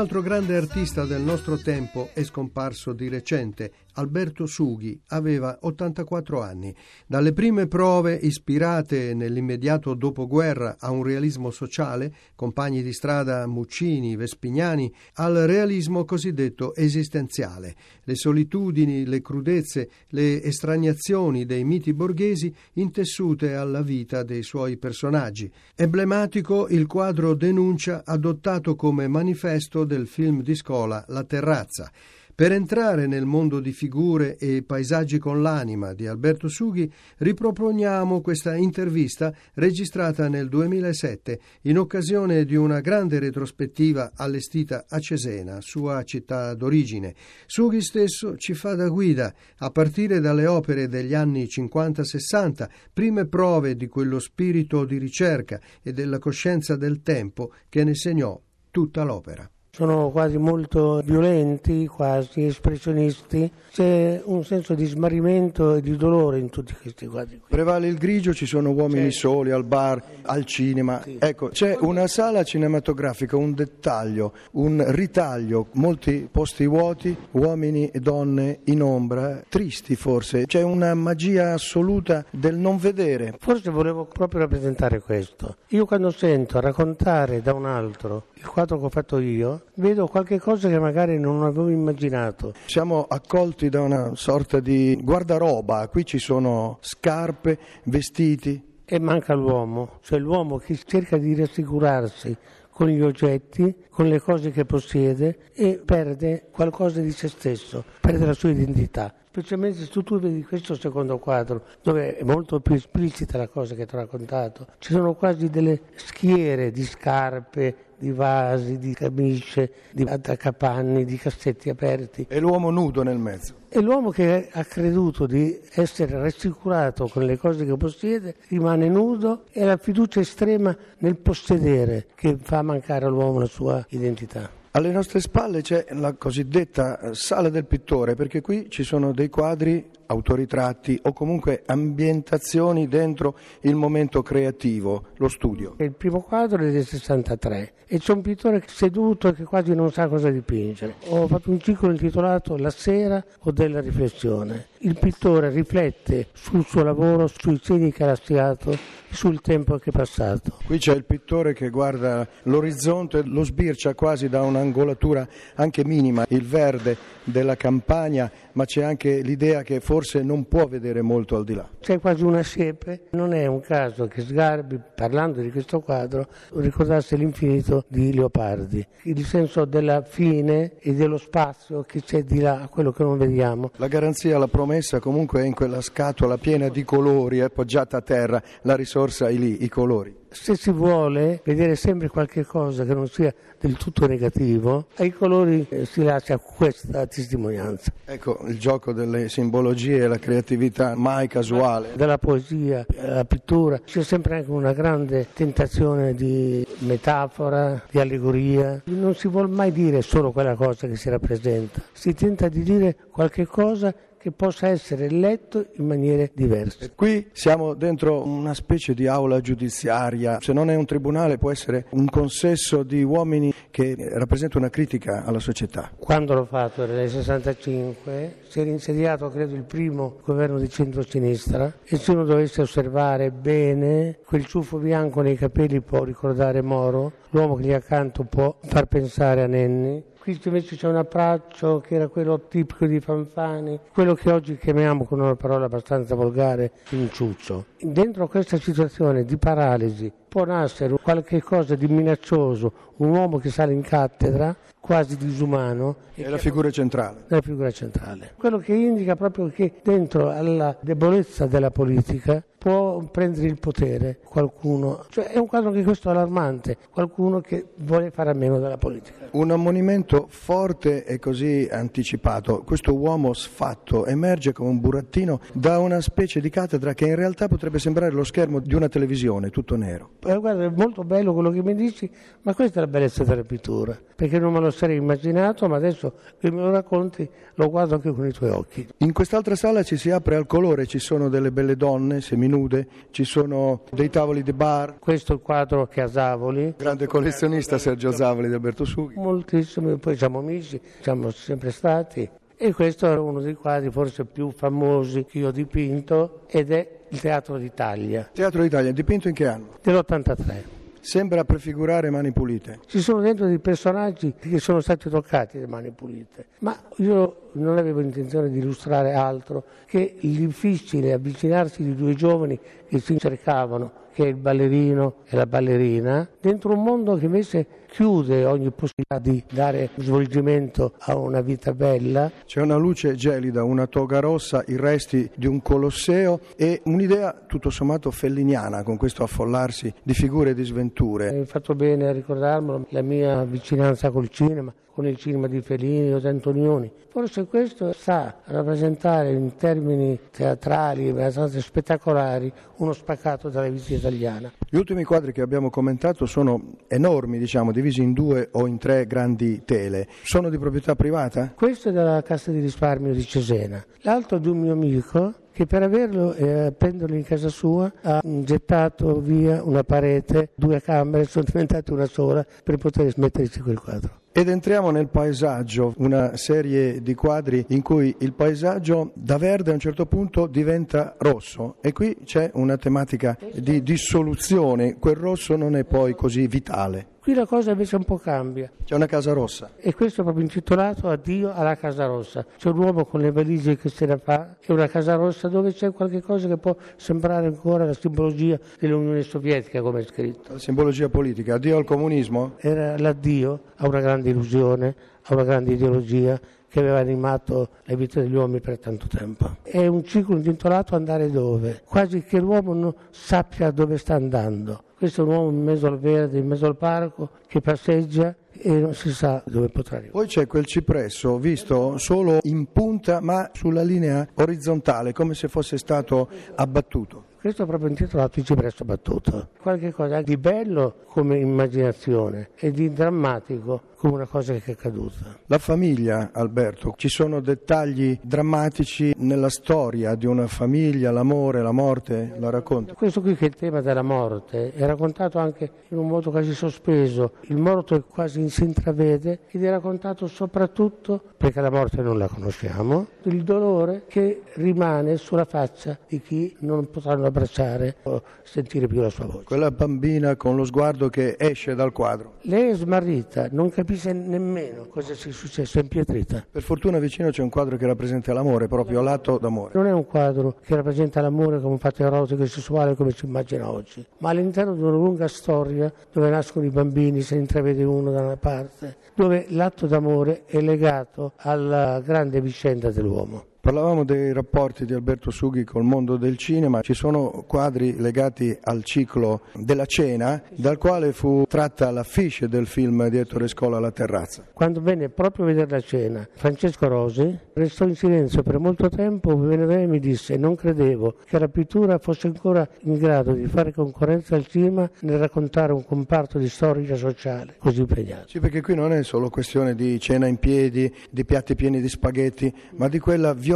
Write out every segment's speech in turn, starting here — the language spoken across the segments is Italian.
Altro grande artista del nostro tempo è scomparso di recente, Alberto Sughi, aveva 84 anni. Dalle prime prove ispirate nell'immediato dopoguerra a un realismo sociale, compagni di strada Muccini, Vespignani, al realismo cosiddetto esistenziale. Le solitudini, le crudezze, le estraniazioni dei miti borghesi intessute alla vita dei suoi personaggi. Emblematico il quadro Denuncia adottato come manifesto del film di scuola La terrazza. Per entrare nel mondo di figure e paesaggi con l'anima di Alberto Sughi, riproponiamo questa intervista registrata nel 2007 in occasione di una grande retrospettiva allestita a Cesena, sua città d'origine. Sughi stesso ci fa da guida, a partire dalle opere degli anni 50-60, prime prove di quello spirito di ricerca e della coscienza del tempo che ne segnò tutta l'opera sono quasi molto violenti, quasi espressionisti. C'è un senso di smarrimento e di dolore in tutti questi quadri. Prevale il grigio, ci sono uomini c'è. soli al bar, al cinema. Sì. Ecco, c'è una sala cinematografica, un dettaglio, un ritaglio, molti posti vuoti, uomini e donne in ombra, tristi forse. C'è una magia assoluta del non vedere. Forse volevo proprio rappresentare questo. Io quando sento raccontare da un altro il quadro che ho fatto io, vedo qualche cosa che magari non avevo immaginato. Siamo accolti da una sorta di guardaroba, qui ci sono scarpe, vestiti. E manca l'uomo, cioè l'uomo che cerca di rassicurarsi con gli oggetti, con le cose che possiede e perde qualcosa di se stesso, perde la sua identità. Specialmente se tu vedi questo secondo quadro, dove è molto più esplicita la cosa che ti ho raccontato. Ci sono quasi delle schiere di scarpe, di vasi, di camicie, di attaccapanni, di cassetti aperti. E l'uomo nudo nel mezzo. E l'uomo che ha creduto di essere rassicurato con le cose che possiede rimane nudo e la fiducia estrema nel possedere che fa mancare all'uomo la sua identità. Alle nostre spalle c'è la cosiddetta eh, sala del pittore, perché qui ci sono dei quadri, autoritratti o comunque ambientazioni dentro il momento creativo, lo studio. Il primo quadro è del 63 e c'è un pittore seduto che quasi non sa cosa dipingere. Ho fatto un ciclo intitolato La sera o della riflessione. Il pittore riflette sul suo lavoro, sui segni che ha lasciato, sul tempo che è passato. Qui c'è il pittore che guarda l'orizzonte, lo sbircia quasi da un'angolatura anche minima, il verde della campagna, ma c'è anche l'idea che forse non può vedere molto al di là. C'è quasi una siepe, non è un caso che Sgarbi, parlando di questo quadro, ricordasse l'infinito di Leopardi, il senso della fine e dello spazio che c'è di là, quello che non vediamo. La garanzia, la promessa comunque è in quella scatola piena di colori, appoggiata a terra, la risorsa è lì, i colori se si vuole vedere sempre qualche cosa che non sia del tutto negativo, ai colori eh, si lascia questa testimonianza. Ecco, il gioco delle simbologie, la creatività mai casuale. Dalla poesia alla pittura c'è sempre anche una grande tentazione di metafora, di allegoria. Non si vuole mai dire solo quella cosa che si rappresenta, si tenta di dire qualche cosa che possa essere letto in maniere diverse. Qui siamo dentro una specie di aula giudiziaria, se non è un tribunale può essere un consesso di uomini che rappresenta una critica alla società. Quando l'ho fatto era nel 65, si era insediato credo il primo governo di centro-sinistra e se uno dovesse osservare bene quel ciuffo bianco nei capelli può ricordare Moro, l'uomo che gli accanto può far pensare a Nenni, Qui invece c'è un approccio che era quello tipico di Fanfani, quello che oggi chiamiamo con una parola abbastanza volgare inciuccio. Dentro questa situazione di paralisi può nascere qualche cosa di minaccioso, un uomo che sale in cattedra, quasi disumano. È la figura centrale. È la figura centrale. Quello che indica proprio che dentro alla debolezza della politica può prendere il potere qualcuno, cioè è un quadro anche questo allarmante, qualcuno che vuole fare a meno della politica. Un ammonimento forte e così anticipato, questo uomo sfatto emerge come un burattino da una specie di cattedra che in realtà potrebbe sembrare lo schermo di una televisione, tutto nero. Eh, guarda, è molto bello quello che mi dici, ma questa è la bellezza della pittura, perché non me lo sarei immaginato, ma adesso che me lo racconti lo guardo anche con i tuoi occhi. In quest'altra sala ci si apre al colore, ci sono delle belle donne seminude, ci sono dei tavoli di bar. Questo è il quadro che ha Zavoli. Grande collezionista Sergio Zavoli di Alberto Sughi. Moltissimi, poi siamo amici, siamo sempre stati. E questo è uno dei quadri forse più famosi che io ho dipinto ed è il Teatro d'Italia. Teatro d'Italia, dipinto in che anno? Dell'83. Sembra prefigurare mani pulite. Ci sono dentro dei personaggi che sono stati toccati da mani pulite, ma io non avevo intenzione di illustrare altro che il difficile avvicinarsi di due giovani che si cercavano, che è il ballerino e la ballerina, dentro un mondo che invece chiude ogni possibilità di dare svolgimento a una vita bella. C'è una luce gelida, una toga rossa, i resti di un colosseo e un'idea tutto sommato felliniana con questo affollarsi di figure e di sventure. Hai fatto bene a ricordarmelo, la mia vicinanza col cinema, con il cinema di Fellini o di Antonioni. Forse questo sa rappresentare in termini teatrali, abbastanza spettacolari, uno spaccato dalla vita italiana. Gli ultimi quadri che abbiamo commentato sono enormi, diciamo, divisi in due o in tre grandi tele. Sono di proprietà privata? Questo è della Cassa di risparmio di Cesena, l'altro di un mio amico che per averlo e eh, appenderlo in casa sua ha gettato via una parete, due camere, sono diventate una sola per poter metterci quel quadro. Ed entriamo nel paesaggio, una serie di quadri in cui il paesaggio da verde a un certo punto diventa rosso e qui c'è una tematica di dissoluzione, quel rosso non è poi così vitale. Qui la cosa invece un po' cambia. C'è una casa rossa. E questo è proprio intitolato Addio alla Casa Rossa. C'è un uomo con le valigie che se ne fa e una Casa Rossa dove c'è qualche cosa che può sembrare ancora la simbologia dell'Unione Sovietica, come è scritto. La simbologia politica. Addio al comunismo? Era l'addio a una grande illusione, a una grande ideologia che aveva animato le vite degli uomini per tanto tempo. È un ciclo intitolato Andare dove? Quasi che l'uomo non sappia dove sta andando. Questo è un uomo in mezzo al verde, in mezzo al parco, che passeggia e non si sa dove potrà arrivare. Poi c'è quel cipresso visto solo in punta ma sulla linea orizzontale, come se fosse stato abbattuto. Questo è proprio intitolato Il cipresso battuto. Qualche cosa di bello come immaginazione e di drammatico come una cosa che è accaduta. La famiglia, Alberto, ci sono dettagli drammatici nella storia di una famiglia, l'amore, la morte, la racconta. Questo qui che è il tema della morte è raccontato anche in un modo quasi sospeso. Il morto quasi si intravede ed è raccontato soprattutto, perché la morte non la conosciamo, il dolore che rimane sulla faccia di chi non potranno abbracciare o sentire più la sua voce. Quella bambina con lo sguardo che esce dal quadro. Lei è smarrita, non capisce nemmeno cosa sia successo, è impietrita. Per fortuna vicino c'è un quadro che rappresenta l'amore, proprio l'atto d'amore. Non è un quadro che rappresenta l'amore come un fatto erotico e sessuale come si immagina oggi, ma all'interno di una lunga storia dove nascono i bambini, se ne intravede uno da una parte, dove l'atto d'amore è legato alla grande vicenda dell'uomo. Parlavamo dei rapporti di Alberto Sughi col mondo del cinema, ci sono quadri legati al ciclo della cena, dal quale fu tratta l'affiche del film di Ettore Scola La terrazza. Quando venne proprio a vedere la cena, Francesco Rosi restò in silenzio per molto tempo, venne e mi disse non credevo che la pittura fosse ancora in grado di fare concorrenza al cinema nel raccontare un comparto di storia sociale così impegnato. Sì, perché qui non è solo questione di cena in piedi, di piatti pieni di spaghetti, ma di quella violenza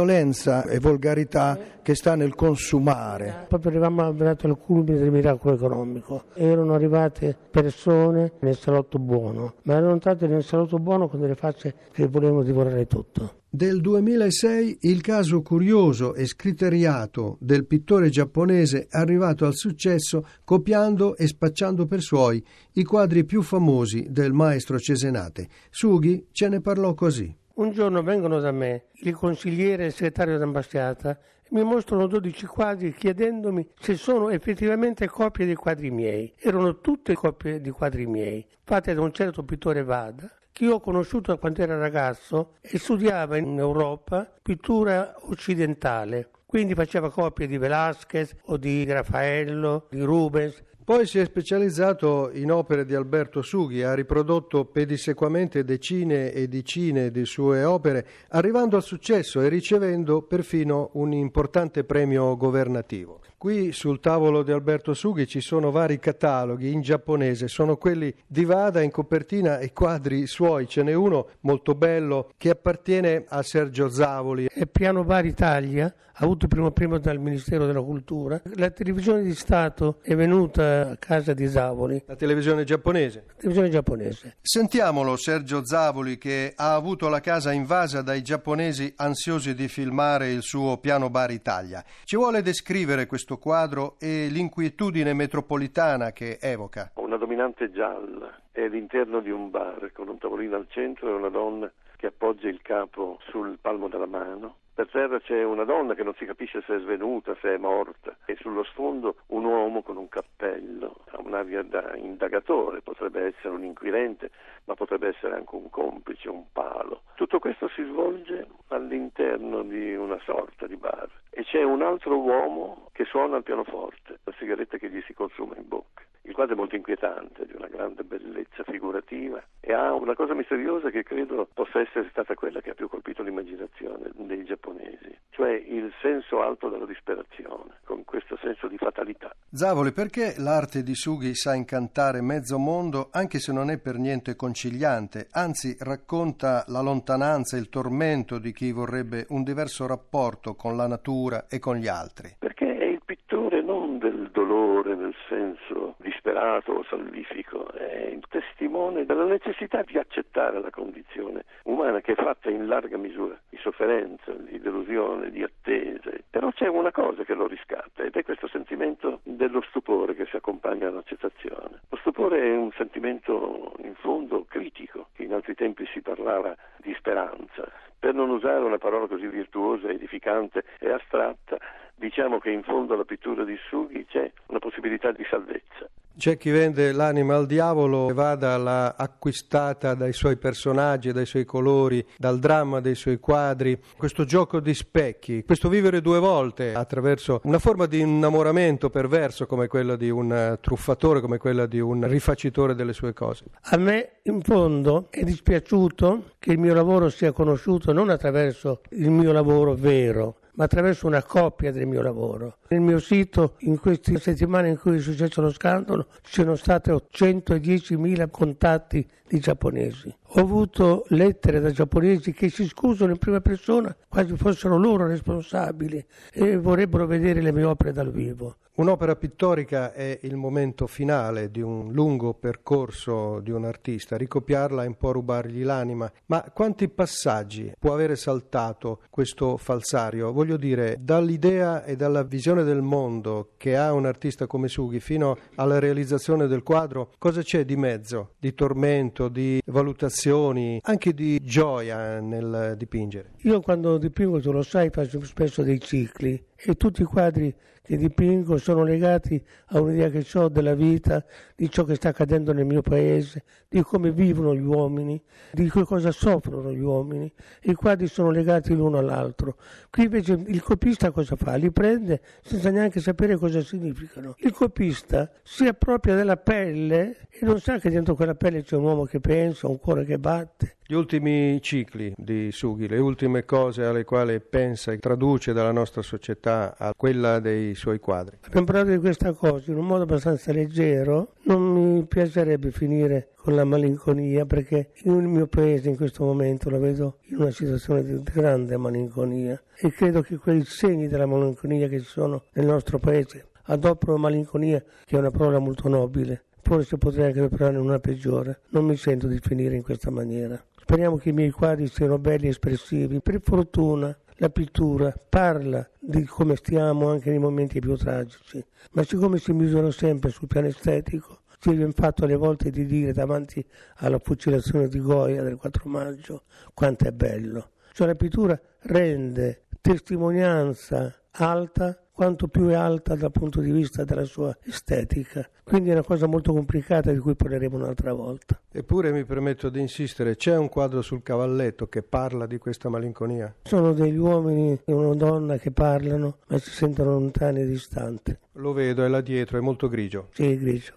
e volgarità che sta nel consumare. Proprio eravamo arrivati al culmine del miracolo economico. Erano arrivate persone nel salotto buono, ma erano entrate nel salotto buono con delle facce che volevano divorare tutto. Del 2006 il caso curioso e scriteriato del pittore giapponese arrivato al successo copiando e spacciando per suoi i quadri più famosi del maestro Cesenate. Sughi ce ne parlò così. Un giorno vengono da me il consigliere e il segretario d'ambasciata e mi mostrano 12 quadri chiedendomi se sono effettivamente copie dei quadri miei. Erano tutte copie di quadri miei, fatte da un certo pittore Vada, che ho conosciuto quando era ragazzo e studiava in Europa pittura occidentale. Quindi faceva copie di Velázquez o di Raffaello, di Rubens poi si è specializzato in opere di Alberto Sughi, ha riprodotto pedissequamente decine e decine di sue opere, arrivando al successo e ricevendo perfino un importante premio governativo. Qui sul tavolo di Alberto Sughi ci sono vari cataloghi in giapponese, sono quelli di Vada in copertina e quadri suoi, ce n'è uno molto bello che appartiene a Sergio Zavoli. È Piano Bar Italia, ha avuto il primo premio dal Ministero della Cultura. La televisione di Stato è venuta a casa di Zavoli. La televisione giapponese? La televisione giapponese. Sentiamolo Sergio Zavoli che ha avuto la casa invasa dai giapponesi ansiosi di filmare il suo Piano Bar Italia. Ci vuole descrivere questo quadro e l'inquietudine metropolitana che evoca? Una dominante gialla è l'interno di un bar con un tavolino al centro e una donna che appoggia il capo sul palmo della mano per terra c'è una donna che non si capisce se è svenuta, se è morta e sullo sfondo un uomo con un cappello, ha un'aria da indagatore, potrebbe essere un inquirente, ma potrebbe essere anche un complice, un palo. Tutto questo si svolge all'interno di una sorta di bar e c'è un altro uomo che suona il pianoforte, la sigaretta che gli si consuma in bocca. Quadro è molto inquietante, di una grande bellezza figurativa e ha una cosa misteriosa che credo possa essere stata quella che ha più colpito l'immaginazione dei giapponesi, cioè il senso alto della disperazione, con questo senso di fatalità. Zavoli, perché l'arte di Sughi sa incantare mezzo mondo anche se non è per niente conciliante, anzi racconta la lontananza e il tormento di chi vorrebbe un diverso rapporto con la natura e con gli altri? Perché è il pittore non del dolore nel senso disperato salvifico, è il testimone della necessità di accettare la condizione umana che è fatta in larga misura di sofferenza, di delusione, di attese. Però c'è una cosa che lo riscatta ed è questo sentimento dello stupore che si accompagna all'accettazione. Lo stupore è un sentimento in fondo critico, in altri tempi si parlava di speranza. Per non usare una parola così virtuosa, edificante e astratta, diciamo che in fondo alla pittura di Sughi c'è una possibilità di salvezza. C'è chi vende l'anima al diavolo e vada la acquistata dai suoi personaggi, dai suoi colori, dal dramma dei suoi quadri, questo gioco di specchi, questo vivere due volte attraverso una forma di innamoramento perverso come quella di un truffatore, come quella di un rifacitore delle sue cose. A me in fondo è dispiaciuto che il mio lavoro sia conosciuto non attraverso il mio lavoro vero, ma attraverso una copia del mio lavoro. Nel mio sito, in queste settimane in cui è successo lo scandalo, ci sono stati 110.000 contatti di giapponesi. Ho avuto lettere da giapponesi che si scusano in prima persona, quasi fossero loro responsabili e vorrebbero vedere le mie opere dal vivo. Un'opera pittorica è il momento finale di un lungo percorso di un artista, ricopiarla è un po' rubargli l'anima, ma quanti passaggi può avere saltato questo falsario? Voglio dire, dall'idea e dalla visione del mondo che ha un artista come Sughi fino alla realizzazione del quadro, cosa c'è di mezzo? Di tormento, di valutazioni, anche di gioia nel dipingere? Io quando dipingo, tu lo sai, faccio spesso dei cicli e tutti i quadri che dipingo sono legati a un'idea che ho della vita, di ciò che sta accadendo nel mio paese, di come vivono gli uomini, di che cosa soffrono gli uomini. I quadri sono legati l'uno all'altro. Qui invece il copista cosa fa? Li prende senza neanche sapere cosa significano. Il copista si appropria della pelle e non sa che dentro quella pelle c'è un uomo che pensa, un cuore che batte. Gli ultimi cicli di Sughi, le ultime cose alle quali pensa e traduce dalla nostra società a quella dei suoi quadri. Abbiamo parlato di questa cosa in un modo abbastanza leggero, non mi piacerebbe finire con la malinconia perché il mio paese in questo momento lo vedo in una situazione di grande malinconia e credo che quei segni della malinconia che ci sono nel nostro paese adoperano malinconia che è una parola molto nobile forse potrei anche prepararne una peggiore. Non mi sento di finire in questa maniera. Speriamo che i miei quadri siano belli e espressivi. Per fortuna la pittura parla di come stiamo anche nei momenti più tragici, ma siccome si misura sempre sul piano estetico, ci viene fatto alle volte di dire davanti alla fucilazione di Goya del 4 maggio quanto è bello. Cioè la pittura rende testimonianza alta quanto più è alta dal punto di vista della sua estetica. Quindi è una cosa molto complicata di cui parleremo un'altra volta. Eppure mi permetto di insistere, c'è un quadro sul cavalletto che parla di questa malinconia? Sono degli uomini e una donna che parlano ma si sentono lontani e distanti. Lo vedo, è là dietro, è molto grigio. Sì, è grigio.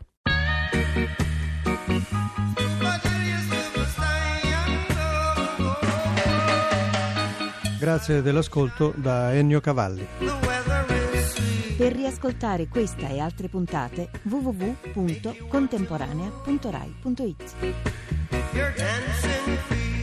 Grazie dell'ascolto da Ennio Cavalli. Per riascoltare questa e altre puntate www.contemporanea.rai.it